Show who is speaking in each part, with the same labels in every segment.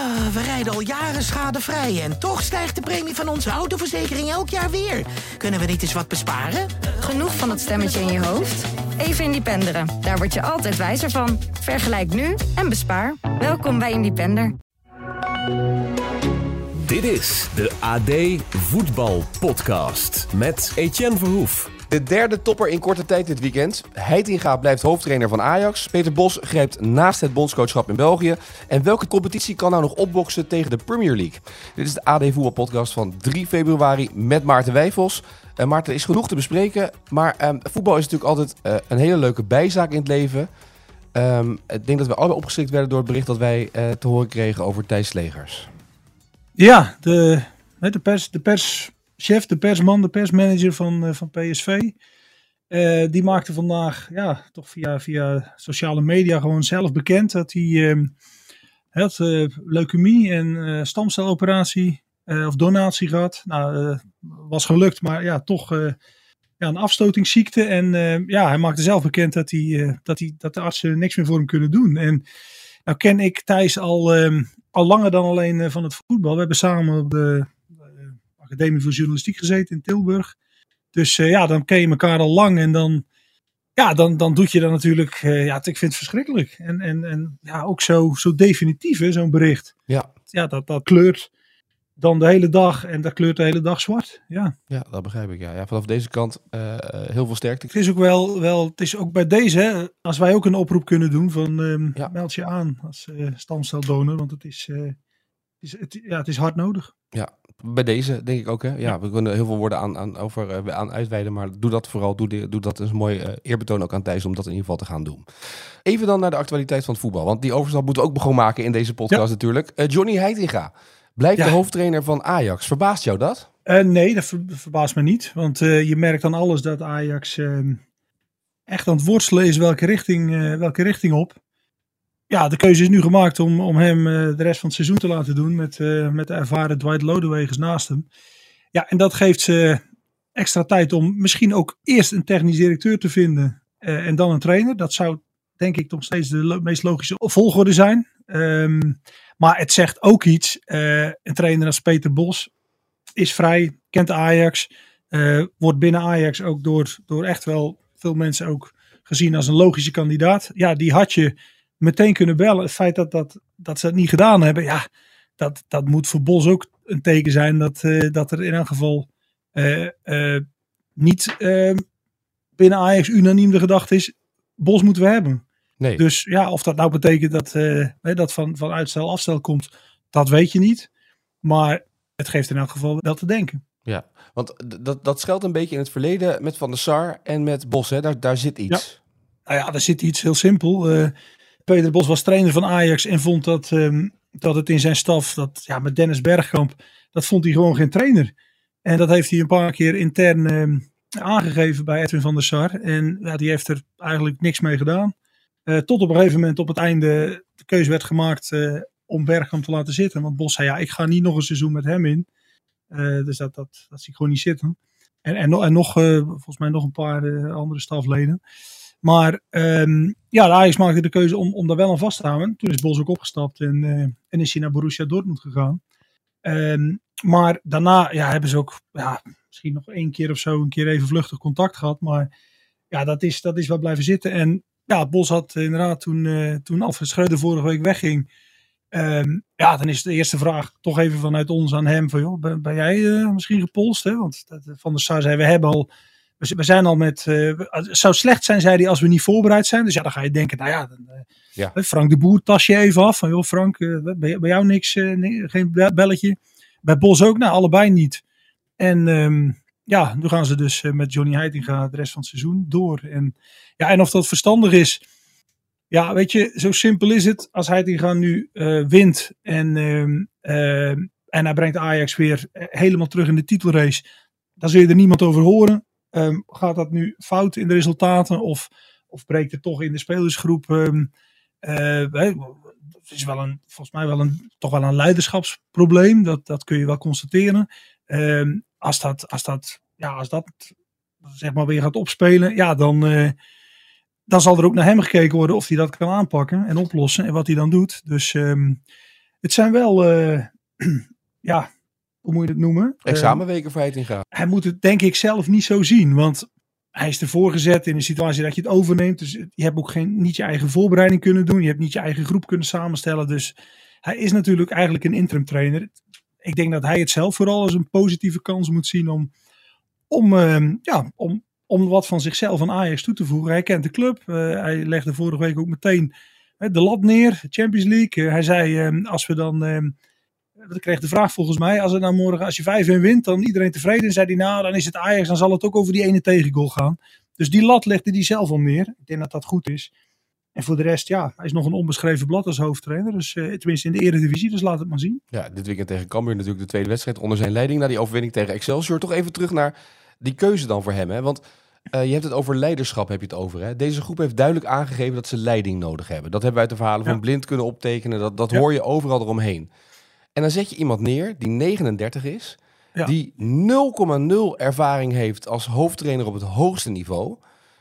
Speaker 1: Ah, we rijden al jaren schadevrij en toch stijgt de premie van onze autoverzekering elk jaar weer. Kunnen we niet eens wat besparen?
Speaker 2: Genoeg van dat stemmetje in je hoofd? Even Independeren. Daar word je altijd wijzer van. Vergelijk nu en bespaar. Welkom bij Independer.
Speaker 3: Dit is de AD Voetbal Podcast met Etienne Verhoef.
Speaker 4: De derde topper in korte tijd dit weekend. Heitinga blijft hoofdtrainer van Ajax. Peter Bos grijpt naast het bondscoachschap in België. En welke competitie kan nou nog opboksen tegen de Premier League? Dit is de AD Voetbal Podcast van 3 februari met Maarten Wijfels. Uh, Maarten, is genoeg te bespreken. Maar um, voetbal is natuurlijk altijd uh, een hele leuke bijzaak in het leven. Um, ik denk dat we allemaal opgeschrikt werden door het bericht dat wij uh, te horen kregen over Thijs Legers.
Speaker 5: Ja, de, de, pers, de perschef, de persman, de persmanager van, uh, van PSV. Uh, die maakte vandaag, ja, toch via, via sociale media gewoon zelf bekend dat hij uh, had uh, leukemie en stamceloperatie of donatie gehad. Nou, was gelukt, maar ja, toch ja, een afstotingsziekte. En ja, hij maakte zelf bekend dat, hij, dat, hij, dat de artsen niks meer voor hem kunnen doen. En nou ken ik Thijs al ehm, al langer dan alleen van het voetbal. We hebben samen op de Academie voor Journalistiek gezeten in Tilburg. Dus uh, ja, dan ken je elkaar al lang en dan, ja, dan, dan doet je dat natuurlijk. ja, ik vind het verschrikkelijk. En, en, en ja, ook zo, zo definitief, zo'n bericht.
Speaker 4: Ja,
Speaker 5: ja dat, dat kleurt dan de hele dag en dat kleurt de hele dag zwart. Ja,
Speaker 4: ja dat begrijp ik. Ja. Ja, vanaf deze kant uh, heel veel sterkte.
Speaker 5: Het is ook wel, wel het is ook bij deze, hè, als wij ook een oproep kunnen doen van um, ja. meld je aan als uh, stamceldonor, want het is, uh, is, het, ja, het is hard nodig.
Speaker 4: Ja, bij deze denk ik ook. Hè? Ja, ja. we kunnen heel veel woorden aan, aan, over, aan uitweiden, maar doe dat vooral. Doe, doe dat een mooi eerbetoon ook aan Thijs om dat in ieder geval te gaan doen. Even dan naar de actualiteit van het voetbal, want die overstap moeten we ook gewoon maken in deze podcast ja. natuurlijk. Johnny Heitinga. Blijft ja. de hoofdtrainer van Ajax. Verbaast jou dat?
Speaker 5: Uh, nee, dat ver verbaast me niet. Want je merkt aan alles dat Ajax uh, echt aan het worstelen is welke richting, welke richting op. Ja, de keuze is nu gemaakt om, om hem de rest van het seizoen te laten doen met, met de ervaren Dwight Lodewegers naast hem. Ja, en dat geeft ze extra tijd om misschien ook eerst een technisch directeur te vinden en dan een trainer. Dat zou denk ik nog steeds de meest logische volgorde zijn. Um, maar het zegt ook iets. Een trainer als Peter Bos is vrij, kent Ajax. Wordt binnen Ajax ook door, door echt wel veel mensen ook gezien als een logische kandidaat. Ja, die had je meteen kunnen bellen. Het feit dat, dat, dat ze het niet gedaan hebben, ja, dat, dat moet voor Bos ook een teken zijn dat, uh, dat er in elk geval niet binnen Ajax unaniem de gedachte is: Bos moeten we hebben.
Speaker 4: Nee.
Speaker 5: Dus ja, of dat nou betekent dat, dat van, van uitstel afstel komt, dat weet je niet. Maar het geeft in elk geval wel te denken.
Speaker 4: Ja, want dat, dat schuilt een beetje in het verleden met Van der Sar en met Bos. Hè? Daar, daar zit iets.
Speaker 5: Ja. Nou ja, daar zit iets heel simpel. Uh, Peter Bos was trainer van Ajax en vond dat, um, dat het in zijn staf, dat, ja, met Dennis Bergkamp, dat vond hij gewoon geen trainer. En dat heeft hij een paar keer intern um, aangegeven bij Edwin van der Sar. En ja, die heeft er eigenlijk niks mee gedaan. Uh, tot op een gegeven moment op het einde de keuze werd gemaakt uh, om Bergkamp te laten zitten. Want Bos zei ja, ik ga niet nog een seizoen met hem in. Uh, dus dat, dat, dat zie ik gewoon niet zitten. En, en, en nog, volgens mij nog een paar andere stafleden. Maar um, ja, de Ajax maakte de keuze om, om daar wel aan vast te houden. Toen is Bos ook opgestapt en, en is hij naar Borussia Dortmund gegaan. Um, maar daarna ja, hebben ze ook ja, misschien nog één keer of zo een keer even vluchtig contact gehad. Maar ja, dat is, dat is wel blijven zitten. En ja, Bos had inderdaad toen, uh, toen Alfred vorige week wegging. Um, ja, dan is de eerste vraag toch even vanuit ons aan hem: van, joh, ben, jij uh, misschien gepolst? Hè? Want Van der Sar zei: We hebben al. We, zijn al met. Uh, het zou slecht zijn, zei hij, als we niet voorbereid zijn. Dus ja, dan ga je denken: Nou ja, dan,
Speaker 4: ja.
Speaker 5: Frank de Boer tas je even af. Van joh, Frank, bij, bij, jou niks, nee, geen belletje. Bij Bos ook, nou, allebei niet. En um, ja, nu gaan ze dus met Johnny Heitinga de rest van het seizoen door. En ja, en of dat verstandig is. Ja, weet je, zo simpel is het. Als gaan nu wint en, uh, uh, en hij brengt Ajax weer helemaal terug in de titelrace, dan zul je er niemand over horen. Um, gaat dat nu fout in de resultaten of, of breekt het toch in de spelersgroep? Um, het is wel een, volgens mij wel een, toch wel een leiderschapsprobleem. Dat, dat kun je wel constateren. Um, als dat, als dat, ja, als dat zeg maar weer gaat opspelen, ja, dan dan zal er ook naar hem gekeken worden of hij dat kan aanpakken en oplossen en wat hij dan doet. Dus Het zijn wel, eh, ja, hoe moet je het noemen? Eh,
Speaker 4: Examenweken voor Heitinga.
Speaker 5: Hij moet het denk ik zelf niet zo zien. Want hij is ervoor gezet in een situatie dat je het overneemt. Dus je hebt ook geen, niet je eigen voorbereiding kunnen doen. Je hebt niet je eigen groep kunnen samenstellen. Dus hij is natuurlijk eigenlijk een interim trainer. Ik denk dat hij het zelf vooral als een positieve kans moet zien om, om, ehm, ja, om, om wat van zichzelf aan Ajax toe te voegen. Hij kent de club. Eh, hij legde vorige week ook meteen de lat neer. Champions League. Eh, hij zei ehm, als we dan... ik kreeg de vraag volgens mij, als, er nou morgen, als je 5-1 wint, dan iedereen tevreden. Zei hij, nou, dan is het Ajax, dan zal het ook over die ene tegengoal gaan. Dus die lat legde hij zelf al neer. Ik denk dat dat goed is. En voor de rest, ja, hij is nog een onbeschreven blad als hoofdtrainer. Dus eh, tenminste in de eredivisie, dus laat het maar zien.
Speaker 4: Ja, dit weekend tegen Cambuur natuurlijk de tweede wedstrijd onder zijn leiding. Na die overwinning tegen Excelsior. Toch even terug naar die keuze dan voor hem. Hè? Want eh, je hebt het over leiderschap, heb je het over. Hè? Deze groep heeft duidelijk aangegeven dat ze leiding nodig hebben. Dat hebben we uit de verhalen
Speaker 5: Ja.
Speaker 4: van Blind kunnen optekenen. Dat, dat
Speaker 5: Ja.
Speaker 4: hoor je overal eromheen. En dan zet je iemand neer die 39 is.
Speaker 5: Ja.
Speaker 4: Die 0,0 ervaring heeft als hoofdtrainer op het hoogste niveau.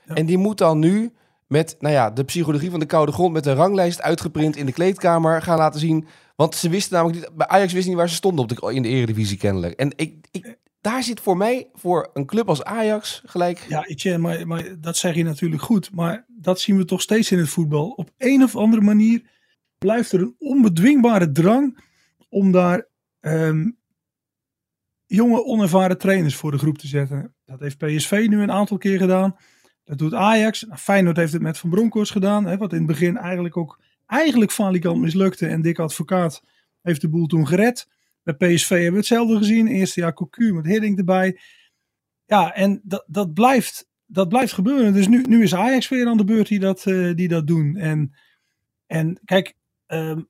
Speaker 5: Ja.
Speaker 4: En die moet dan nu met nou ja, de psychologie van de koude grond... met een ranglijst uitgeprint in de kleedkamer gaan laten zien... Want ze wisten namelijk niet, bij Ajax wist niet waar ze stonden op de, in de Eredivisie kennelijk. En ik, ik, daar zit voor mij, voor een club als Ajax, gelijk.
Speaker 5: Ja, maar, maar dat zeg je natuurlijk goed. Maar dat zien we toch steeds in het voetbal. Op een of andere manier blijft er een onbedwingbare drang om daar ehm, jonge, onervaren trainers voor de groep te zetten. Dat heeft PSV nu een aantal keer gedaan. Dat doet Ajax. Nou, Feyenoord heeft het met Van Bronckhorst gedaan. Hè, wat in het begin eigenlijk ook eigenlijk falikant mislukte. En Dick Advocaat heeft de boel toen gered. Bij PSV hebben we hetzelfde gezien. Eerste jaar Cocu met Hiddink erbij. Ja, en dat, dat, blijft, dat blijft gebeuren. Dus nu, nu is Ajax weer aan de beurt die dat, eh, die dat doen. En, en kijk, ehm,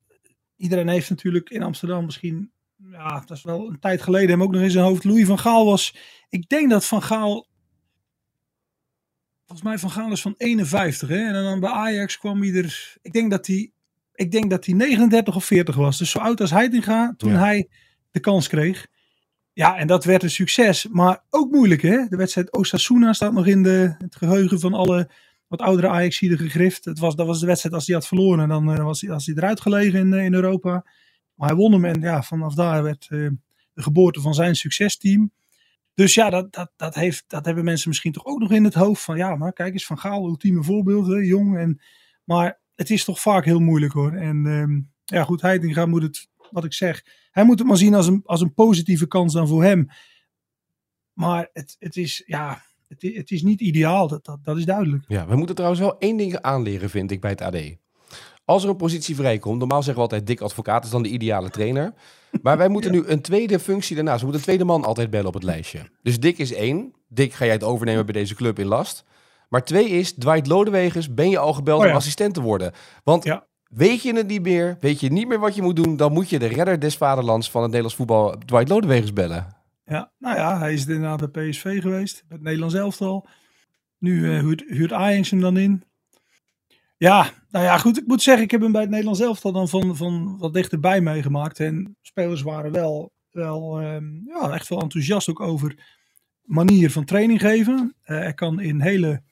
Speaker 5: iedereen heeft natuurlijk in Amsterdam misschien... Ja, dat is wel een tijd geleden hem ook nog in zijn hoofd. Louis van Gaal was... Ik denk dat Van Gaal... Volgens mij Van Gaal is van 51. Hè? En dan bij Ajax kwam hij er... Ik denk dat hij... Ik denk dat hij 39 of 40 was. Dus zo oud als Heitinga toen
Speaker 4: Ja.
Speaker 5: hij de kans kreeg. Ja, en dat werd een succes. Maar ook moeilijk, hè? De wedstrijd Osasuna staat nog in de, het geheugen van alle wat oudere Ajaxiden gegrift. Het was, dat was de wedstrijd als hij had verloren. Dan eh, was hij, was hij eruit gelegen in, eh, in Europa. Maar hij won hem en ja, vanaf daar werd eh, de geboorte van zijn succesteam. Dus ja, dat, dat, dat, heeft, dat hebben mensen misschien toch ook nog in het hoofd. Van ja, maar kijk eens, Van Gaal, ultieme voorbeeld, hè, jong. En, maar het is toch vaak heel moeilijk hoor. En ehm, ja, goed, Heitinga moet het, wat ik zeg, hij moet het maar zien als een, als een positieve kans dan voor hem. Maar het, het is, ja, het, het is niet ideaal, dat, dat, dat is duidelijk.
Speaker 4: Ja, we moeten trouwens wel één ding aanleren, vind ik, bij het AD. Als er een positie vrijkomt, normaal zeggen we altijd dik advocaat is dan de ideale trainer. Maar wij moeten nu een tweede functie daarnaast. We moeten een tweede man altijd bellen op het lijstje. Dus Dick is één. Dick, ga jij het overnemen bij deze club in last? Maar twee is, Dwight Lodewegers, ben je al gebeld
Speaker 5: Oh ja.
Speaker 4: om assistent te worden? Want
Speaker 5: Ja.
Speaker 4: weet je het niet meer, weet je niet meer wat je moet doen, dan moet je de redder des vaderlands van het Nederlands voetbal, Dwight Lodewegers, bellen.
Speaker 5: Ja, nou ja, hij is inderdaad bij PSV geweest, bij het Nederlands elftal. Nu eh, huurt, huurt hem dan in. Ja, nou ja, goed. Ik moet zeggen, ik heb hem bij het Nederlands elftal dan van, van wat dichterbij meegemaakt. En spelers waren wel, wel ehm, ja, echt wel enthousiast ook over manier van training geven. Eh, hij kan in hele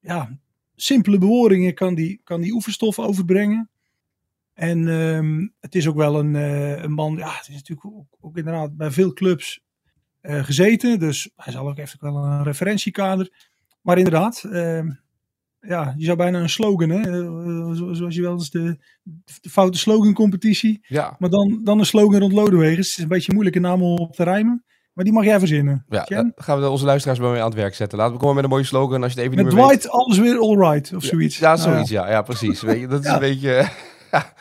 Speaker 5: ja, simpele bewoordingen kan die, kan die oefenstof overbrengen. En ehm, het is ook wel een, eh, een man, ja, het is natuurlijk ook, inderdaad bij veel clubs gezeten. Dus hij zal ook even wel een referentiekader. Maar inderdaad, ehm, ja, je zou bijna een slogan, hè? eh, zo- zoals je wel eens de, de foute slogan competitie.
Speaker 4: Ja,
Speaker 5: Maar dan, dan een slogan rond Lodewegers. Het is een beetje een moeilijke naam om op te rijmen. Maar die mag jij verzinnen.
Speaker 4: ja gaan we onze luisteraars bij mee aan het werk zetten. Laten we komen met een mooie slogan als je het even
Speaker 5: Met
Speaker 4: niet meer weet.
Speaker 5: Dwight alles weer alright of zoiets.
Speaker 4: Ja,
Speaker 5: Nou
Speaker 4: zoiets, ja. Ja, precies. Weet je, dat is
Speaker 5: Ja.
Speaker 4: een beetje... ja.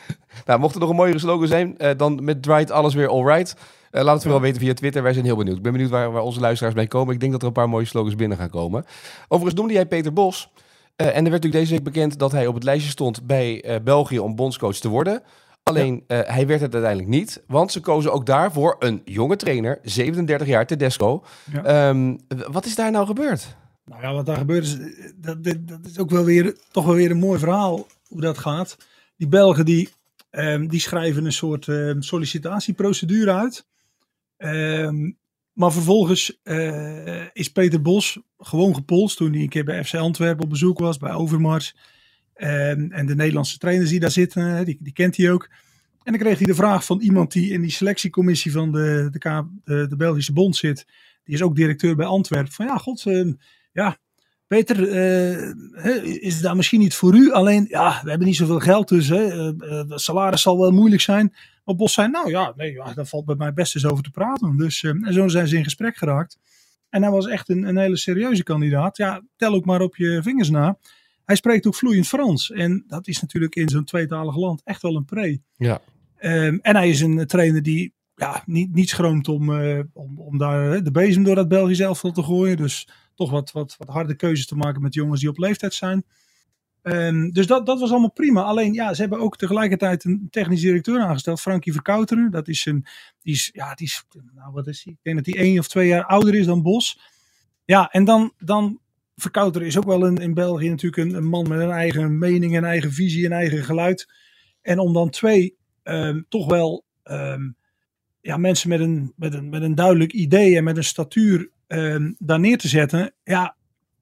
Speaker 4: nou, mocht er nog een mooiere slogan zijn, eh, dan met Dright alles weer alright. Eh laat het vooral weten via Twitter. Wij zijn heel benieuwd. Ik ben benieuwd waar, waar onze luisteraars mee komen. Ik denk dat er een paar mooie slogans binnen gaan komen. Overigens noemde jij Peter Bos. Eh, en er werd natuurlijk deze week bekend dat hij op het lijstje stond bij eh, België om bondscoach te worden. Alleen, hij werd het uiteindelijk niet. Want ze kozen ook daarvoor een jonge trainer, 37 jaar, Tedesco.
Speaker 5: Ja.
Speaker 4: Ehm, wat is daar nou gebeurd?
Speaker 5: Nou ja, wat daar gebeurt is, dat, dat is ook wel weer, toch wel weer een mooi verhaal hoe dat gaat. Die Belgen die, ehm, die schrijven een soort ehm, sollicitatieprocedure uit. Ehm, maar vervolgens eh, is Peter Bos gewoon gepolst toen hij een keer bij FC Antwerpen op bezoek was, bij Overmars. Ehm, en de Nederlandse trainers die daar zitten, die, die kent hij ook. En dan kreeg hij de vraag van iemand die in die selectiecommissie van de, de, de, Belgische Bond zit. Die is ook directeur bij Antwerpen. Van ja, god, eh, ja, Peter, hè, is daar misschien niet voor u? Alleen, ja, we hebben niet zoveel geld, dus hè, eh, salaris zal wel moeilijk zijn. Bos zei, nou ja, nee, ja, daar valt bij mij best eens over te praten. Dus, eh, en zo zijn ze in gesprek geraakt. En hij was echt een, een hele serieuze kandidaat. Ja, tel ook maar op je vingers na. Hij spreekt ook vloeiend Frans. En dat is natuurlijk in zo'n tweetalig land echt wel een pre.
Speaker 4: Ja.
Speaker 5: Ehm, en hij is een trainer die ja, niet, niet schroomt om, eh, om, om daar de bezem door dat Belgisch elftal te gooien. Dus toch wat, wat, wat harde keuzes te maken met jongens die op leeftijd zijn. Ehm, dus dat, dat was allemaal prima. Alleen ja, ze hebben ook tegelijkertijd een technisch directeur aangesteld, Frankie Verkouteren. Dat is een, die is, ja, die is, nou wat is hij? Ik denk dat hij één of twee jaar ouder is dan Bos. Ja, en dan, dan Verkouteren is ook wel een, in België natuurlijk een, man met een eigen mening, een eigen visie, een eigen geluid. En om dan twee ehm, toch wel ehm, ja, mensen met een, met, een, met een duidelijk idee en met een statuur daar neer te zetten. Ja,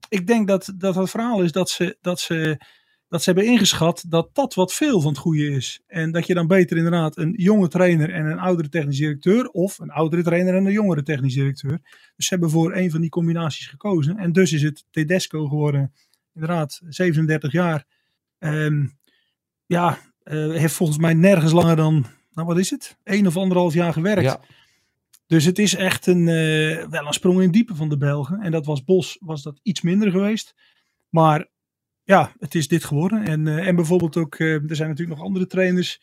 Speaker 5: ik denk dat, dat het verhaal is dat ze, dat, ze, dat ze hebben ingeschat dat dat wat veel van het goede is. En dat je dan beter inderdaad een jonge trainer en een oudere technisch directeur. Of een oudere trainer en een jongere technisch directeur. Dus ze hebben voor een van die combinaties gekozen. En dus is het Tedesco geworden. Inderdaad, 37 jaar. Ehm, ja, eh, heeft volgens mij nergens langer dan, nou wat is het? Eén of anderhalf jaar gewerkt.
Speaker 4: Ja.
Speaker 5: Dus het is echt een, eh, wel een sprong in diepe van de Belgen. En dat was Bos, was dat iets minder geweest. Maar ja, het is dit geworden. En, eh, en bijvoorbeeld ook, eh, er zijn natuurlijk nog andere trainers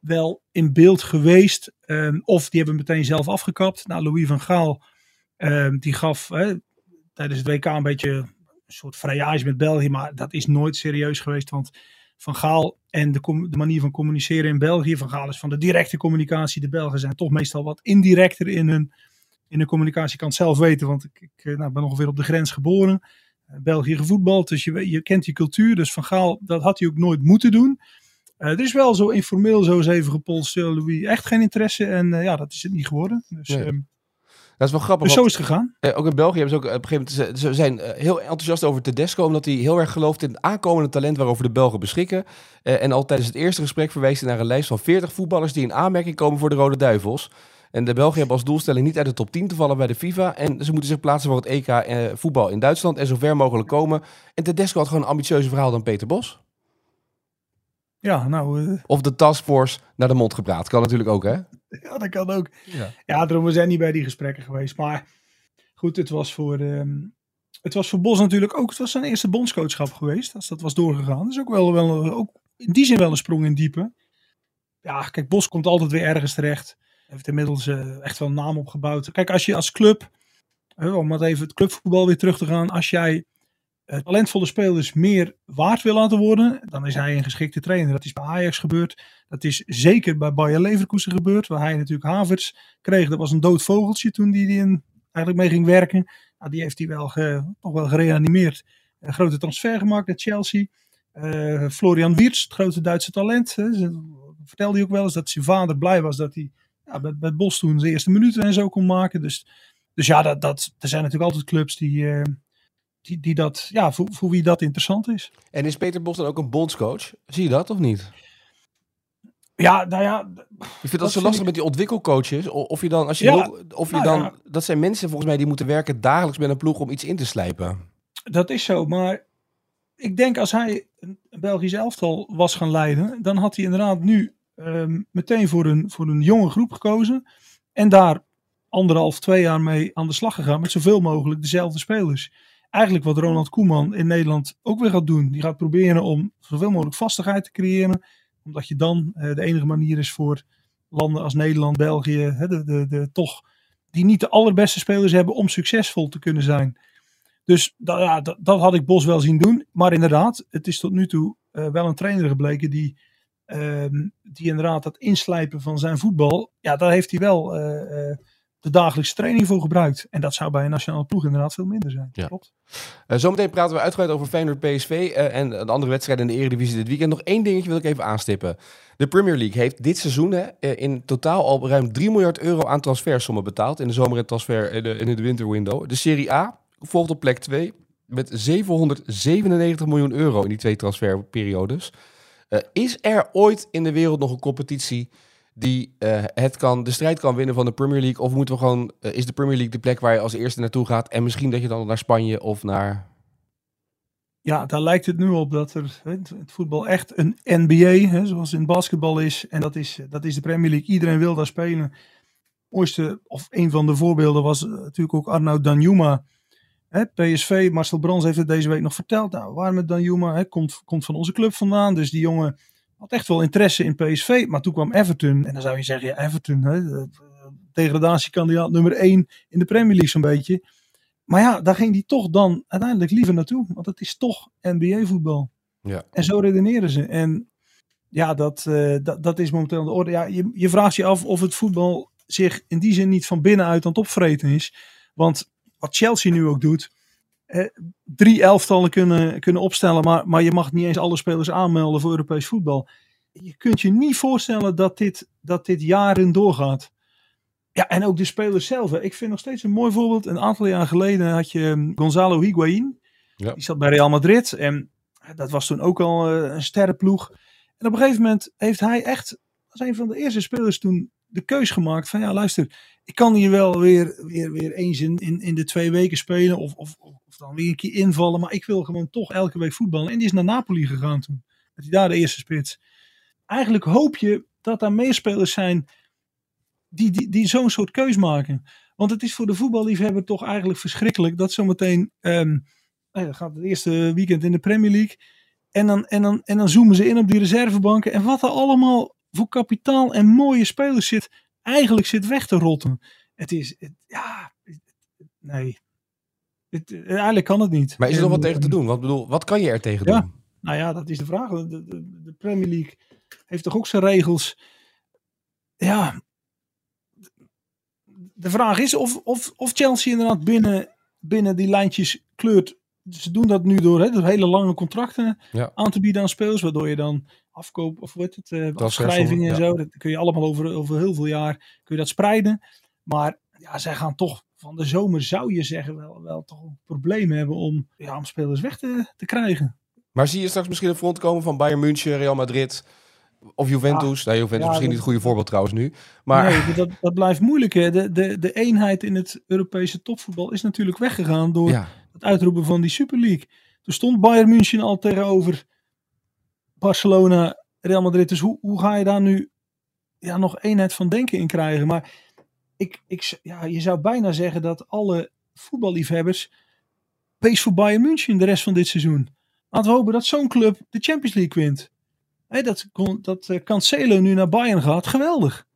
Speaker 5: wel in beeld geweest. eh, of die hebben meteen zelf afgekapt. Nou, Louis van Gaal, eh, die gaf tijdens het WK een beetje een soort vrijage met België. Maar dat is nooit serieus geweest. Want Van Gaal en de, de manier van communiceren in België. Van Gaal is van de directe communicatie. De Belgen zijn toch meestal wat indirecter in hun, in hun communicatie. Ik kan het zelf weten, want ik, ik eh, nou, ben ongeveer op de grens geboren. Eh, België gevoetbald, dus je, kent je cultuur. Dus Van Gaal, dat had hij ook nooit moeten doen. Eh, er is wel zo informeel zo eens even gepolst. Louis, echt geen interesse. En ja, dat is het niet geworden. Dus,
Speaker 4: Nee.
Speaker 5: ehm,
Speaker 4: Dat is wel grappig.
Speaker 5: dus zo is het gegaan.
Speaker 4: Eh, ook in België hebben ze ook op een gegeven moment. Ze, zijn eh, heel enthousiast over Tedesco, omdat hij heel erg gelooft in het aankomende talent waarover de Belgen beschikken. Eh, en al tijdens het eerste gesprek verwees hij naar een lijst van 40 voetballers die in aanmerking komen voor de Rode Duivels. En de Belgen hebben als doelstelling niet uit de top 10 te vallen bij de FIFA. En ze moeten zich plaatsen voor het EK eh, voetbal in Duitsland en zo ver mogelijk komen. En Tedesco had gewoon een ambitieuzer verhaal dan Peter Bos.
Speaker 5: Ja, nou, eh,
Speaker 4: Of de taskforce naar de mond gepraat. Kan natuurlijk ook, hè?
Speaker 5: ja, dat kan ook.
Speaker 4: Ja.
Speaker 5: Ja, daarom we zijn niet bij die gesprekken geweest. Maar goed, het was voor, ehm, het was voor Bos natuurlijk ook. Het was zijn eerste bondscoachschap geweest. Als dat was doorgegaan. Dus ook wel, wel ook in die zin wel een sprong in diepe. Ja, kijk, Bos komt altijd weer ergens terecht. Heeft inmiddels eh, echt wel een naam opgebouwd. Kijk, als je als club, om maar even het clubvoetbal weer terug te gaan. Als jij talentvolle spelers meer waard wil laten worden, dan is hij een geschikte trainer. Dat is bij Ajax gebeurd. Dat is zeker bij Bayer Leverkusen gebeurd, waar hij natuurlijk Havertz kreeg. Dat was een dood vogeltje toen die in, eigenlijk mee ging werken. Nou, die heeft hij wel toch wel gereanimeerd. Een grote transfer gemaakt naar Chelsea. Eh, Florian Wirtz, het grote Duitse talent. Hè, vertelde hij ook wel eens dat zijn vader blij was dat hij ja, met, met Bos toen zijn eerste minuten en zo kon maken. Dus, dus ja, dat, dat, er zijn natuurlijk altijd clubs die, eh, die, die dat, ja, voor, voor wie dat interessant is.
Speaker 4: En is Peter Bos dan ook een bondscoach? Zie je dat of niet?
Speaker 5: Ja, nou ja,
Speaker 4: Ik vind dat,
Speaker 5: Dat
Speaker 4: zo lastig
Speaker 5: ik-
Speaker 4: met die ontwikkelcoaches. Of je dan, als je
Speaker 5: Ja,
Speaker 4: of je
Speaker 5: nou
Speaker 4: dan,
Speaker 5: ja.
Speaker 4: dat zijn mensen volgens mij die moeten werken dagelijks met een ploeg om iets in te slijpen.
Speaker 5: dat is zo. Maar ik denk als hij een Belgisch elftal was gaan leiden, dan had hij inderdaad nu ehm, meteen voor een, voor een jonge groep gekozen. En daar anderhalf, twee jaar mee aan de slag gegaan met zoveel mogelijk dezelfde spelers. Eigenlijk wat Ronald Koeman in Nederland ook weer gaat doen. Die gaat proberen om zoveel mogelijk vastigheid te creëren. Omdat je dan eh, de enige manier is voor landen als Nederland, België, hè, de, de, de, toch, die niet de allerbeste spelers hebben om succesvol te kunnen zijn. Dus da- ja, dat, dat had ik Bos wel zien doen. Maar inderdaad, het is tot nu toe eh, wel een trainer gebleken die, ehm, die inderdaad dat inslijpen van zijn voetbal. Ja, daar heeft hij wel eh, de dagelijkse training voor gebruikt. En dat zou bij een nationale ploeg inderdaad veel minder zijn.
Speaker 4: Ja.
Speaker 5: Klopt.
Speaker 4: Eh, zometeen praten we uitgebreid over Feyenoord PSV eh, en de andere wedstrijden in de Eredivisie dit weekend. Nog één dingetje wil ik even aanstippen. De Premier League heeft dit seizoen hè, eh, in totaal al ruim 3 miljard euro aan transfersommen betaald. In de zomer en transfer in de, in de winterwindow. De Serie A volgt op plek 2 met 797 miljoen euro in die twee transferperiodes. Is er ooit in de wereld nog een competitie die eh, het kan, de strijd kan winnen van de Premier League? Of moeten we gewoon, eh, is de Premier League de plek waar je als eerste naartoe gaat en misschien dat je dan naar Spanje of naar...
Speaker 5: Ja, daar lijkt het nu op dat er het voetbal echt een NBA, hè, zoals in basketbal is. En dat is, dat is de Premier League. Iedereen wil daar spelen. Mooiste, of een van de voorbeelden was eh, natuurlijk ook Arnaud Danjuma. Hè, PSV, Marcel Brands heeft het deze week nog verteld. Nou, waarom met Danjuma? Hè, komt, komt van onze club vandaan. Dus die jongen had echt wel interesse in PSV. Maar toen kwam Everton. En dan zou je zeggen, ja, Everton, hè, de- de degradatiekandidaat nummer 1 in de Premier League zo'n beetje. Maar ja, daar ging hij toch dan uiteindelijk liever naartoe. Want het is toch NBA-voetbal.
Speaker 4: Ja.
Speaker 5: En zo redeneren ze. En ja, dat, eh, dat, dat is momenteel de orde. Ja, je, je vraagt je af of het voetbal zich in die zin niet van binnenuit aan het opvreten is. Want wat Chelsea nu ook doet. Eh, drie elftallen kunnen, kunnen opstellen, maar, maar je mag niet eens alle spelers aanmelden voor Europees voetbal. Je kunt je niet voorstellen dat dit, dat dit jaren doorgaat. Ja, en ook de spelers zelf. hè. Ik vind nog steeds een mooi voorbeeld. Een aantal jaar geleden had je um, Gonzalo Higuain.
Speaker 4: Ja.
Speaker 5: Die zat bij Real Madrid. En dat was toen ook al eh, een sterrenploeg. En op een gegeven moment heeft hij echt, als een van de eerste spelers toen, de keus gemaakt van ja, luister, ik kan hier wel weer, weer, weer eens in, in, de twee weken spelen of, of, of dan weer een keer invallen, maar ik wil gewoon toch elke week voetballen. En die is naar Napoli gegaan toen. Dat hij daar de eerste spits. Eigenlijk hoop je dat daar meer spelers zijn die, die, die zo'n soort keus maken. Want het is voor de voetballiefhebber toch eigenlijk verschrikkelijk dat zometeen ja, gaat het eerste weekend in de Premier League. En dan, en, dan, en dan zoomen ze in op die reservebanken. En wat er allemaal voor kapitaal en mooie spelers zit, eigenlijk zit weg te rotten. Het is, het- ja, nee. Het, eigenlijk kan het niet.
Speaker 4: Maar is er nog wat tegen te doen? Wat, bedoel, wat kan je er tegen
Speaker 5: Ja.
Speaker 4: doen?
Speaker 5: nou ja, dat is de vraag. De, de, de Premier League heeft toch ook zijn regels. Ja. De vraag is of, of, of Chelsea inderdaad binnen, binnen die lijntjes kleurt. Ze doen dat nu door, hè, door hele lange contracten
Speaker 4: Ja.
Speaker 5: aan te bieden aan spelers. Waardoor je dan afkoop, of wat het,
Speaker 4: Transfersom,
Speaker 5: afschrijvingen en
Speaker 4: ja.
Speaker 5: zo. Dat kun je allemaal over, over heel veel jaar kun je dat spreiden. Maar ja, zij gaan toch van de zomer, zou je zeggen, wel, wel toch een probleem hebben om, ja, om spelers weg te, te krijgen.
Speaker 4: Maar zie je straks misschien een front komen van Bayern München, Real Madrid of Juventus? nee, Juventus is
Speaker 5: Ja,
Speaker 4: misschien
Speaker 5: dat-
Speaker 4: niet het goede voorbeeld trouwens nu. Maar
Speaker 5: Nee, dat, dat blijft moeilijk. Hè. De, de, de eenheid in het Europese topvoetbal is natuurlijk weggegaan door
Speaker 4: ja,
Speaker 5: uitroepen van die Super League. Toen stond Bayern München al tegenover Barcelona, Real Madrid. Dus hoe, hoe ga je daar nu ja, nog eenheid van denken in krijgen? Maar ik, ik, ja, je zou bijna zeggen dat alle voetballiefhebbers pees voor Bayern München de rest van dit seizoen. Laten we hopen dat zo'n club de Champions League wint. Dat, dat eh, Cancelo nu naar Bayern gaat, geweldig.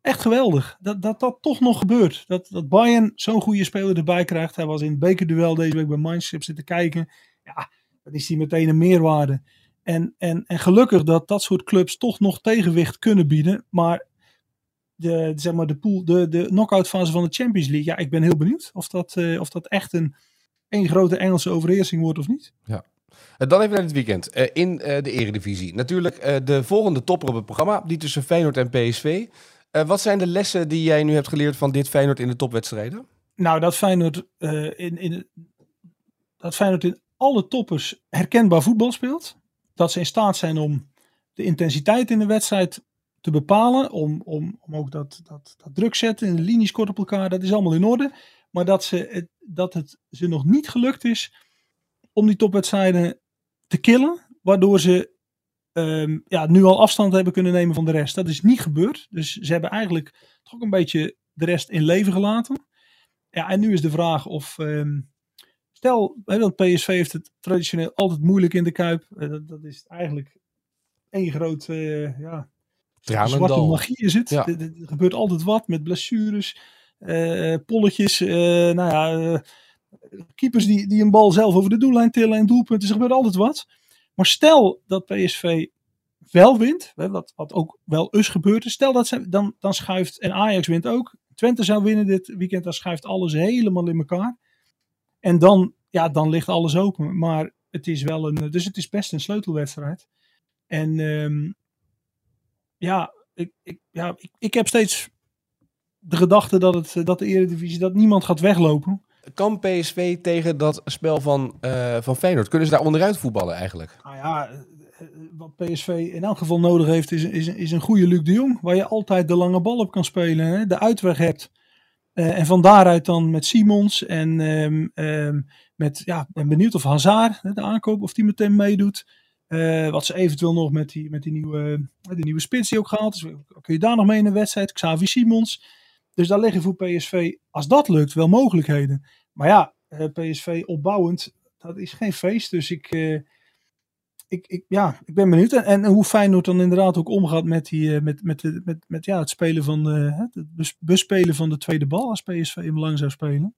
Speaker 5: Echt geweldig. Dat dat, dat toch nog gebeurt. Dat, dat Bayern zo'n goede speler erbij krijgt. Hij was in het bekerduel deze week bij heb zitten kijken. Ja, dan is hij meteen een meerwaarde. En, en, en gelukkig dat dat soort clubs toch nog tegenwicht kunnen bieden. Maar de, zeg maar de, pool, de, de knock-out fase van de Champions League. Ja, ik ben heel benieuwd of dat, eh, of dat echt een één grote Engelse overheersing wordt of niet.
Speaker 4: Eh, Dan even naar dit weekend eh, in eh, de Eredivisie. Natuurlijk de volgende topper op het programma, die tussen Feyenoord en PSV. Eh, wat zijn de lessen die jij nu hebt geleerd van dit Feyenoord in de topwedstrijden?
Speaker 5: Nou, dat Feyenoord, eh, in, in, dat Feyenoord in alle toppers herkenbaar voetbal speelt. Dat ze in staat zijn om de intensiteit in de wedstrijd te bepalen. Om, om, om ook dat, dat, dat druk zetten en de linies kort op elkaar. Dat is allemaal in orde. Maar dat, ze, dat het ze nog niet gelukt is om die topwedstrijden te killen. Waardoor ze ehm, ja, nu al afstand hebben kunnen nemen van de rest. Dat is niet gebeurd. Dus ze hebben eigenlijk toch een beetje de rest in leven gelaten. Ja, en nu is de vraag of. ehm, stel, hè, want PSV heeft het traditioneel altijd moeilijk in de kuip. Eh, dat, dat is eigenlijk één groot. eh, ja, zwarte magie is het.
Speaker 4: Ja.
Speaker 5: Er, er gebeurt altijd wat met blessures, eh, polletjes. nou ja, keepers die, die een bal zelf over de doellijn tillen en doelpunten. Er gebeurt altijd wat. Maar stel dat PSV wel wint, wat, wat ook wel eens gebeurt is. Stel dat ze, dan, dan schuift, en Ajax wint ook. Twente zou winnen dit weekend, dan schuift alles helemaal in elkaar. En dan, ja, dan ligt alles open. Maar het is wel een, dus het is best een sleutelwedstrijd. En ehm, ja, ik, ik, ja ik, ik heb steeds de gedachte dat, het, dat de Eredivisie, dat niemand gaat weglopen.
Speaker 4: Kan PSV tegen dat spel van, eh, van Feyenoord? Kunnen ze daar onderuit voetballen eigenlijk?
Speaker 5: Nou ja, eh, wat PSV in elk geval nodig heeft, is, is, is een goede Luc de Jong. Waar je altijd de lange bal op kan spelen. Hè? De uitweg hebt. Uh, en van daaruit dan met Simons en um, um, met, ja, ben benieuwd of Hazard, de aankoop, of die meteen meedoet. Uh, wat ze eventueel nog met die, met die, nieuwe, die nieuwe spits die ook gehaald is. Kun je daar nog mee in de wedstrijd? Xavi Simons. Dus daar liggen voor PSV, als dat lukt, wel mogelijkheden. Maar ja, uh, PSV opbouwend, dat is geen feest. Dus ik, uh, ik, ik, ja, ik ben benieuwd. En, hoe Feyenoord dan inderdaad ook omgaat met, die, met, met, met, met, met ja, het spelen van de, het bespelen van de tweede bal als PSV hem lang zou spelen.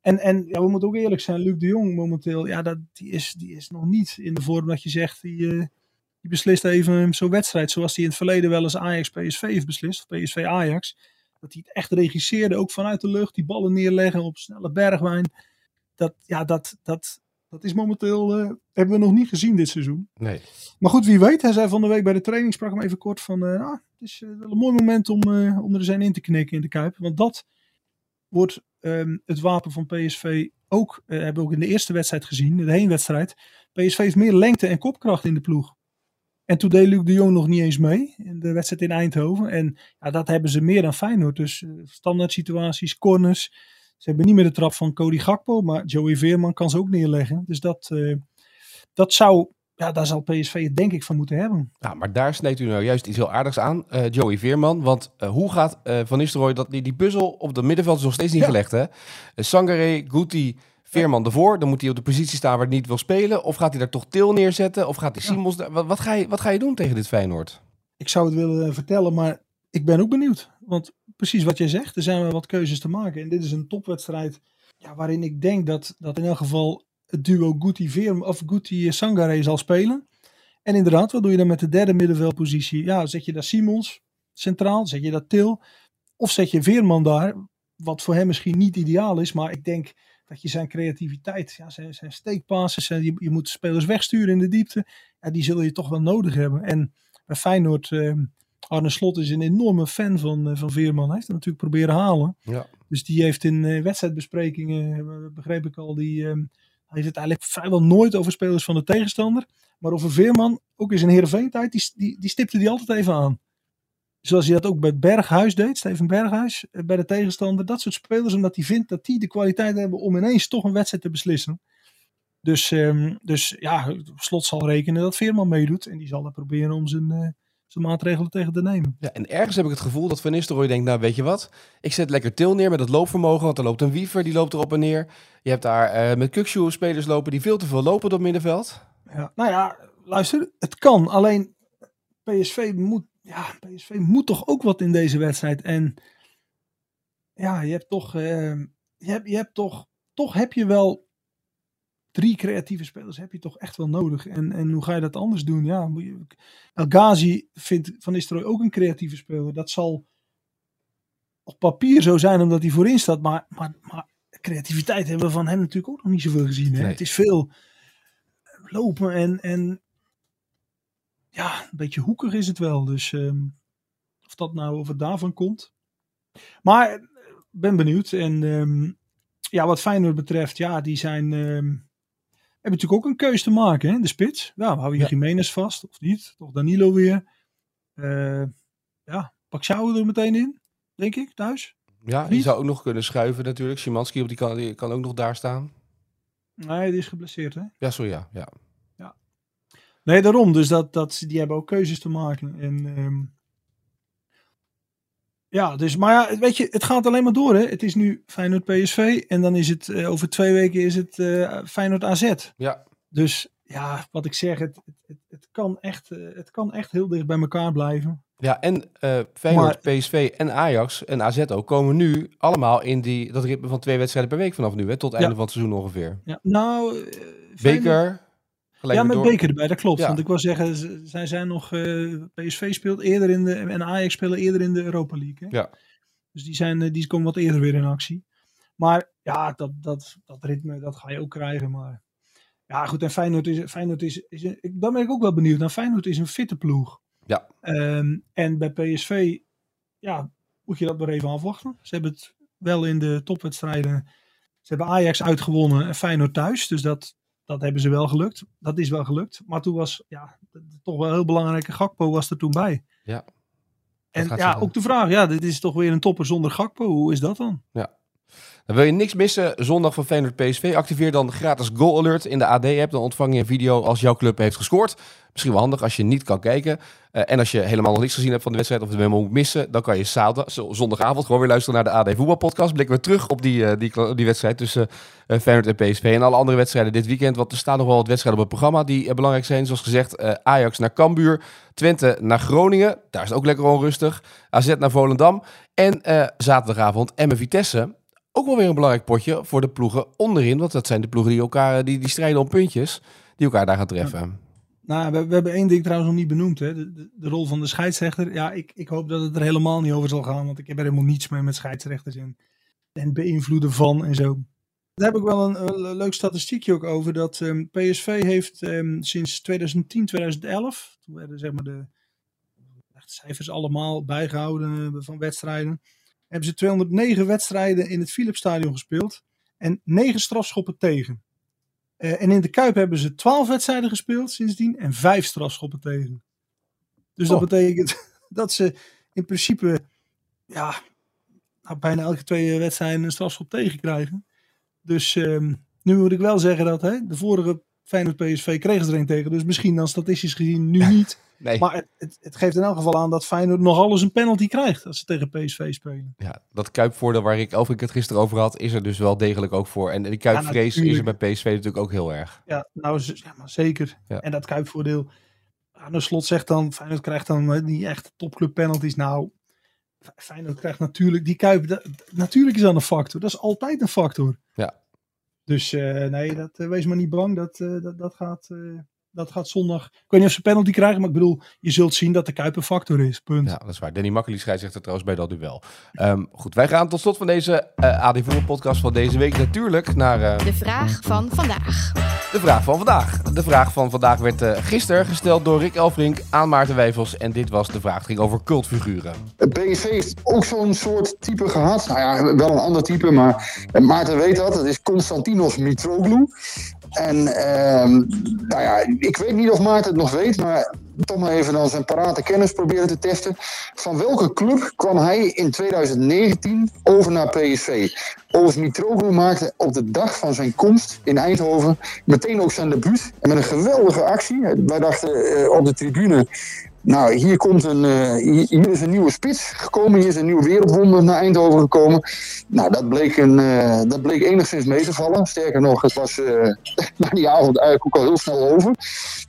Speaker 5: En, en ja, we moeten ook eerlijk zijn, Luc de Jong momenteel, ja, dat, die, is, die is nog niet in de vorm dat je zegt, die, die beslist even zo'n wedstrijd zoals hij in het verleden wel eens Ajax-PSV heeft beslist, of PSV-Ajax. Dat hij het echt regisseerde, ook vanuit de lucht, die ballen neerleggen op snelle bergwijn. Dat, ja, dat, dat, dat is momenteel, uh, hebben we nog niet gezien dit seizoen.
Speaker 4: Nee.
Speaker 5: Maar goed, wie weet, hij zei van de week bij de training, sprak hem even kort van, uh, het is wel een mooi moment om, om er zijn in te knikken in de Kuip. Want dat wordt um, het wapen van PSV ook, hebben we ook in de eerste wedstrijd gezien, de heenwedstrijd. PSV heeft meer lengte en kopkracht in de ploeg. En toen deed Luc de Jong nog niet eens mee in de wedstrijd in Eindhoven. En ja, dat hebben ze meer dan Feyenoord. Dus uh, standaard situaties, corners. Ze hebben niet meer de trap van Cody Gakpo, maar Joey Veerman kan ze ook neerleggen. Dus dat, uh, dat zou ja, daar zal PSV het denk ik van moeten hebben.
Speaker 4: Ja, maar daar snijdt u nou juist iets heel aardigs aan, uh, Joey Veerman. Want hoe gaat Van Nistelrooy dat die, die puzzel op de middenveld is nog steeds niet ja. gelegd, hè? Sangare, Guti, Veerman ervoor. Dan moet hij op de positie staan waar hij niet wil spelen. Of gaat hij daar toch Til neerzetten? Of gaat hij Simons... Ja. Wat, wat, ga je, wat ga je doen tegen dit Feyenoord?
Speaker 5: Ik zou het willen vertellen, maar ik ben ook benieuwd. Want precies wat jij zegt, er zijn wel wat keuzes te maken. En dit is een topwedstrijd ja, waarin ik denk dat, dat in elk geval het duo Guti of Guti Sangare zal spelen. En inderdaad, wat doe je dan met de derde middenveldpositie? Ja, zet je daar Simons centraal, zet je daar Til, of zet je Veerman daar, wat voor hem misschien niet ideaal is, maar ik denk dat je zijn creativiteit, ja, zijn, zijn steekpasses, je, je moet spelers wegsturen in de diepte, ja, die zul je toch wel nodig hebben. En bij Feyenoord, uh, Arne Slot is een enorme fan van, uh, van Veerman, hij heeft hem natuurlijk proberen halen.
Speaker 4: Ja.
Speaker 5: Dus die heeft in uh, wedstrijdbesprekingen, begreep ik al, die... Uh, hij heeft het eigenlijk vrijwel nooit over spelers van de tegenstander. Maar over Veerman, ook in zijn Heerenveen-tijd, die, die, die stipte hij altijd even aan. Zoals hij dat ook bij Berghuis deed, Steven Berghuis, bij de tegenstander. Dat soort spelers, omdat hij vindt dat die de kwaliteit hebben om ineens toch een wedstrijd te beslissen. Dus, um, dus ja, slot zal rekenen dat Veerman meedoet. En die zal er proberen om zijn, uh, zijn maatregelen tegen te nemen.
Speaker 4: Ja, en ergens heb ik het gevoel dat Van Nistelrooy denkt, nou weet je wat, ik zet lekker til neer met het loopvermogen, want er loopt een wiever, die loopt erop en neer. Je hebt daar uh, met Kukshoe spelers lopen die veel te veel lopen op het middenveld.
Speaker 5: Ja, nou ja, luister, het kan. Alleen PSV moet, ja, PSV moet toch ook wat in deze wedstrijd. En ja, je hebt toch, uh, je hebt, je hebt toch, toch heb je wel drie creatieve spelers heb je toch echt wel nodig. En, en hoe ga je dat anders doen? Ja, El Ghazi vindt Van Nistelrooy ook een creatieve speler. Dat zal op papier zo zijn omdat hij voorin staat. Maar, maar, maar creativiteit hebben we van hem natuurlijk ook nog niet zoveel gezien. Hè? Nee. Het is veel lopen en, en ja, een beetje hoekig is het wel. Dus um, of dat nou of het daarvan komt. Maar ben benieuwd. En um, ja, wat Feyenoord betreft, ja, die zijn... Um, hebben natuurlijk ook een keuze te maken, hè? de spits. Ja, hou je ja. Jiménez vast of niet? Toch Danilo weer. Uh, ja, pak Sjouwen er meteen in, denk ik, thuis.
Speaker 4: Ja, die zou ook nog kunnen schuiven natuurlijk. Szymanski op die kan, die kan ook nog daar staan.
Speaker 5: Nee, die is geblesseerd, hè?
Speaker 4: Ja, zo ja. ja.
Speaker 5: Nee, daarom. Dus dat, dat, die hebben ook keuzes te maken. En um, ja, dus, maar ja, weet je, het gaat alleen maar door, hè? Het is nu Feyenoord PSV en dan is het uh, over twee weken is het uh, Feyenoord AZ.
Speaker 4: Ja.
Speaker 5: Dus ja, wat ik zeg, het, het, het, kan, echt, uh, het kan echt heel dicht bij elkaar blijven.
Speaker 4: Ja, en uh, Feyenoord, maar, PSV en Ajax en AZ ook komen nu allemaal in die, dat ritme van twee wedstrijden per week vanaf nu, hè, tot het ja. einde van het seizoen ongeveer.
Speaker 5: Ja, nou...
Speaker 4: Beker...
Speaker 5: Ja, met door. Beker erbij, dat klopt. Ja. Want ik wil zeggen, zij zijn nog... Uh, PSV speelt eerder in de... En Ajax spelen eerder in de Europa League. Hè?
Speaker 4: Ja.
Speaker 5: Dus die, zijn, die komen wat eerder weer in actie. Maar ja, dat, dat, dat ritme, dat ga je ook krijgen. Maar ja, goed. En Feyenoord is... Feyenoord is, is een, dan ben ik ook wel benieuwd. Nou, Feyenoord is een fitte ploeg.
Speaker 4: Ja.
Speaker 5: Um, en bij PSV, ja, moet je dat maar even afwachten. Ze hebben het wel in de topwedstrijden. Ze hebben Ajax uitgewonnen en Feyenoord thuis. Dus dat, dat hebben ze wel gelukt. Dat is wel gelukt. Maar toen was ja, toch wel een heel belangrijke Gakpo was er toen bij.
Speaker 4: Ja.
Speaker 5: En ja, ook de vraag, ja, dit is toch weer een topper zonder Gakpo. Hoe is dat dan?
Speaker 4: Dan wil je niks missen zondag van Feyenoord PSV? Activeer dan gratis Goal Alert in de AD-app. Dan ontvang je een video als jouw club heeft gescoord. Misschien wel handig als je niet kan kijken. Eh, en als je helemaal nog niks gezien hebt van de wedstrijd of het helemaal moet missen, dan kan je zaterdag, zo- zondagavond gewoon weer luisteren naar de AD Voetbalpodcast. Blikken we terug op die, eh, die, die wedstrijd tussen eh, Feyenoord en PSV en alle andere wedstrijden dit weekend. Want er staan nog wel wat wedstrijden op het programma die belangrijk zijn. Zoals gezegd, Ajax naar Cambuur, Twente naar Groningen. Daar is het ook lekker onrustig. AZ naar Volendam. En zaterdagavond Emmen Vitesse. Ook wel weer een belangrijk potje voor de ploegen onderin. Want dat zijn de ploegen die elkaar die, die strijden om puntjes. Die elkaar daar gaan treffen.
Speaker 5: Nou, we, we hebben één ding trouwens nog niet benoemd. Hè? De, de, de rol van de scheidsrechter. Ja, ik, ik hoop dat het er helemaal niet over zal gaan. Want ik heb er helemaal niets mee met scheidsrechters en, en beïnvloeden van en zo. Daar heb ik wel een, een leuk statistiekje ook over. Dat ehm, PSV heeft ehm, sinds 2010, 2011. Toen werden zeg maar de, echt cijfers allemaal bijgehouden eh, van wedstrijden. Hebben ze 209 wedstrijden in het Philipsstadion gespeeld. En 9 strafschoppen tegen. Eh, en in de Kuip hebben ze 12 wedstrijden gespeeld sindsdien en 5 strafschoppen tegen. Dus dat
Speaker 4: Oh.
Speaker 5: betekent dat ze in principe ja, nou, bijna elke twee wedstrijden een strafschop tegen krijgen. Dus ehm, nu moet ik wel zeggen dat hè, de vorige Feyenoord PSV kregen ze er een tegen. Dus misschien dan statistisch gezien nu niet.
Speaker 4: Nee.
Speaker 5: Maar het, het, het geeft in elk geval aan dat Feyenoord nog alles een penalty krijgt als ze tegen PSV spelen.
Speaker 4: Ja, dat kuipvoordeel waar Rick Elfrink het gisteren over had, is er dus wel degelijk ook voor. En die kuipvrees is er bij PSV natuurlijk ook heel erg.
Speaker 5: Ja, nou ja, maar zeker.
Speaker 4: Ja.
Speaker 5: En dat kuipvoordeel. Aan de slot zegt dan, Feyenoord krijgt dan eh, die echte topclub penalties. Nou, Feyenoord krijgt natuurlijk die kuip. dat- natuurlijk is dat een factor. Dat is altijd een factor.
Speaker 4: Ja.
Speaker 5: Dus eh, nee, dat, eh, wees maar niet bang. Dat, eh, dat, dat, gaat, dat gaat zondag. Ik weet niet of ze penalty krijgen, maar ik bedoel, je zult zien dat de kuip een factor is. Punt.
Speaker 4: Ja, dat is waar. Danny Makkely scheidsrechter trouwens bij dat duel. Ehm, goed, wij gaan tot slot van deze eh AD Voetbal podcast van deze week natuurlijk naar eh,
Speaker 6: De vraag van vandaag.
Speaker 4: de vraag van vandaag. De vraag van vandaag werd eh, gisteren gesteld door Rick Elfrink aan Maarten Wijfels. En dit was de vraag. Het ging over cultfiguren.
Speaker 7: PSV heeft ook zo'n soort type gehad. Nou ja, wel een ander type, maar Maarten weet dat. Het is Konstantinos Mitroglou. En ehm, nou ja, ik weet niet of Maarten het nog weet, maar toch maar even dan zijn parate kennis proberen te testen. Van welke club kwam hij in 2019 over naar PSV? Overigens, Mitroglou maakte op de dag van zijn komst in Eindhoven meteen ook zijn debuut. En met een geweldige actie. Wij dachten eh, op de tribune, nou, hier, komt een, eh, hier, hier is een nieuwe spits gekomen. Hier is een nieuw wereldwonder naar Eindhoven gekomen. Nou, dat bleek, een, eh, dat bleek enigszins mee te vallen. Sterker nog, het was eh, na die avond eigenlijk ook al heel snel over.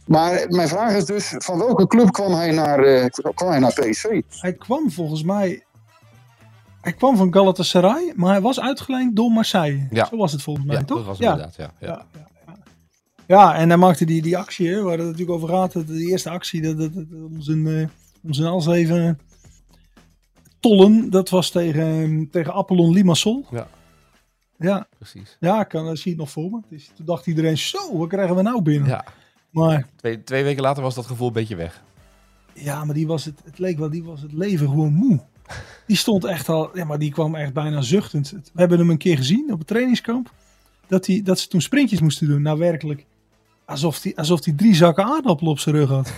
Speaker 7: Maar mijn vraag is dus, van welke club kwam hij naar, eh, kwam hij naar PSV?
Speaker 5: Hij kwam volgens mij. Hij kwam van Galatasaray, maar hij was uitgeleend door Marseille.
Speaker 4: Ja.
Speaker 5: Zo was het volgens mij,
Speaker 4: Ja,
Speaker 5: toch?
Speaker 4: dat was
Speaker 5: ja.
Speaker 4: inderdaad. Ja, ja.
Speaker 5: Ja, ja, en hij maakte die, die actie, hè, waar het natuurlijk over gaat. De, eerste actie, dat, dat, dat- om, zijn, eh, om zijn als even tollen. Dat was tegen, tegen Apollon Limassol.
Speaker 4: Ja.
Speaker 5: Ja,
Speaker 4: precies.
Speaker 5: ja ik kan, dat zie je het nog voor me. Dus toen dacht iedereen, zo, wat krijgen we nou binnen?
Speaker 4: Ja.
Speaker 5: Maar
Speaker 4: Twee, twee weken later was dat gevoel een beetje weg.
Speaker 5: ja, maar die was het, het leek wel, die was het leven gewoon moe. Die stond echt al, ja, maar die kwam echt bijna zuchtend. We hebben hem een keer gezien op het trainingskamp. Dat, die, dat ze toen sprintjes moesten doen. Nou, werkelijk. Alsof hij alsof die drie zakken aardappelen op zijn rug had.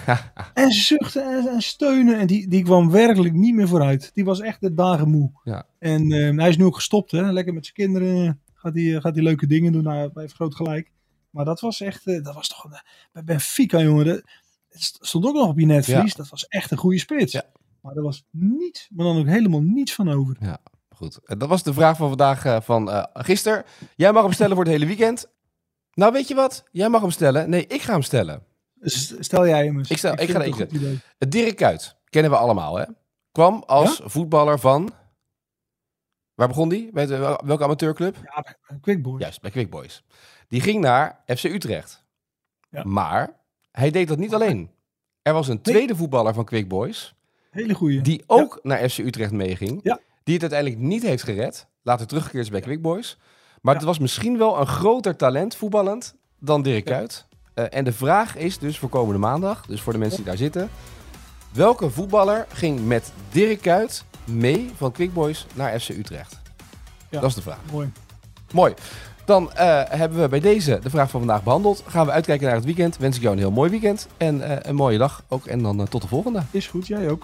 Speaker 5: en zuchten en, en steunen. En die, die kwam werkelijk niet meer vooruit. Die was echt de dagen moe.
Speaker 4: Ja.
Speaker 5: En eh, hij is nu ook gestopt. Hè? Lekker met zijn kinderen. Gaat hij, eh, gaat hij leuke dingen doen. Nou, hij heeft groot gelijk. Maar dat was echt. eh, dat was toch. een- bij Benfica, jongen. Dat, het stond ook nog op je netvlies. Dat was echt een goede spits.
Speaker 4: Ja.
Speaker 5: Maar er was niets. Maar dan ook helemaal niets van over.
Speaker 4: Goed, en dat was de vraag van vandaag eh, van eh gisteren. Jij mag hem stellen voor het hele weekend. Nou, weet je wat? Jij mag hem stellen. Nee, ik ga hem stellen.
Speaker 5: Stel jij hem eens.
Speaker 4: Ik stel- ik ga
Speaker 5: het
Speaker 4: er één. Het Dirk Kuyt, kennen we allemaal, hè? Kwam als voetballer van... Waar begon die? Bij de, welke amateurclub?
Speaker 5: Ja, bij Quick Boys.
Speaker 4: Juist, bij Quick Boys. Die ging naar FC Utrecht.
Speaker 5: Ja.
Speaker 4: Maar hij deed dat niet alleen. Er was een tweede voetballer van Quick Boys...
Speaker 5: Hele goeie.
Speaker 4: die ook naar FC Utrecht meeging.
Speaker 5: Ja.
Speaker 4: Die het uiteindelijk niet heeft gered. Later teruggekeerd is bij Quick Boys. Maar het was misschien wel een groter talent voetballend dan Dirk Kuyt. Eh, en de vraag is dus voor komende maandag, dus voor de mensen die daar zitten. Welke voetballer ging met Dirk Kuyt mee van Quick Boys naar FC Utrecht?
Speaker 5: Ja.
Speaker 4: Dat is de vraag.
Speaker 5: Mooi.
Speaker 4: Mooi. Dan eh, hebben we bij deze de vraag van vandaag behandeld. Gaan we uitkijken naar het weekend. Wens ik jou een heel mooi weekend. En eh, een mooie dag ook. En dan tot de volgende.
Speaker 5: Is goed, jij ook.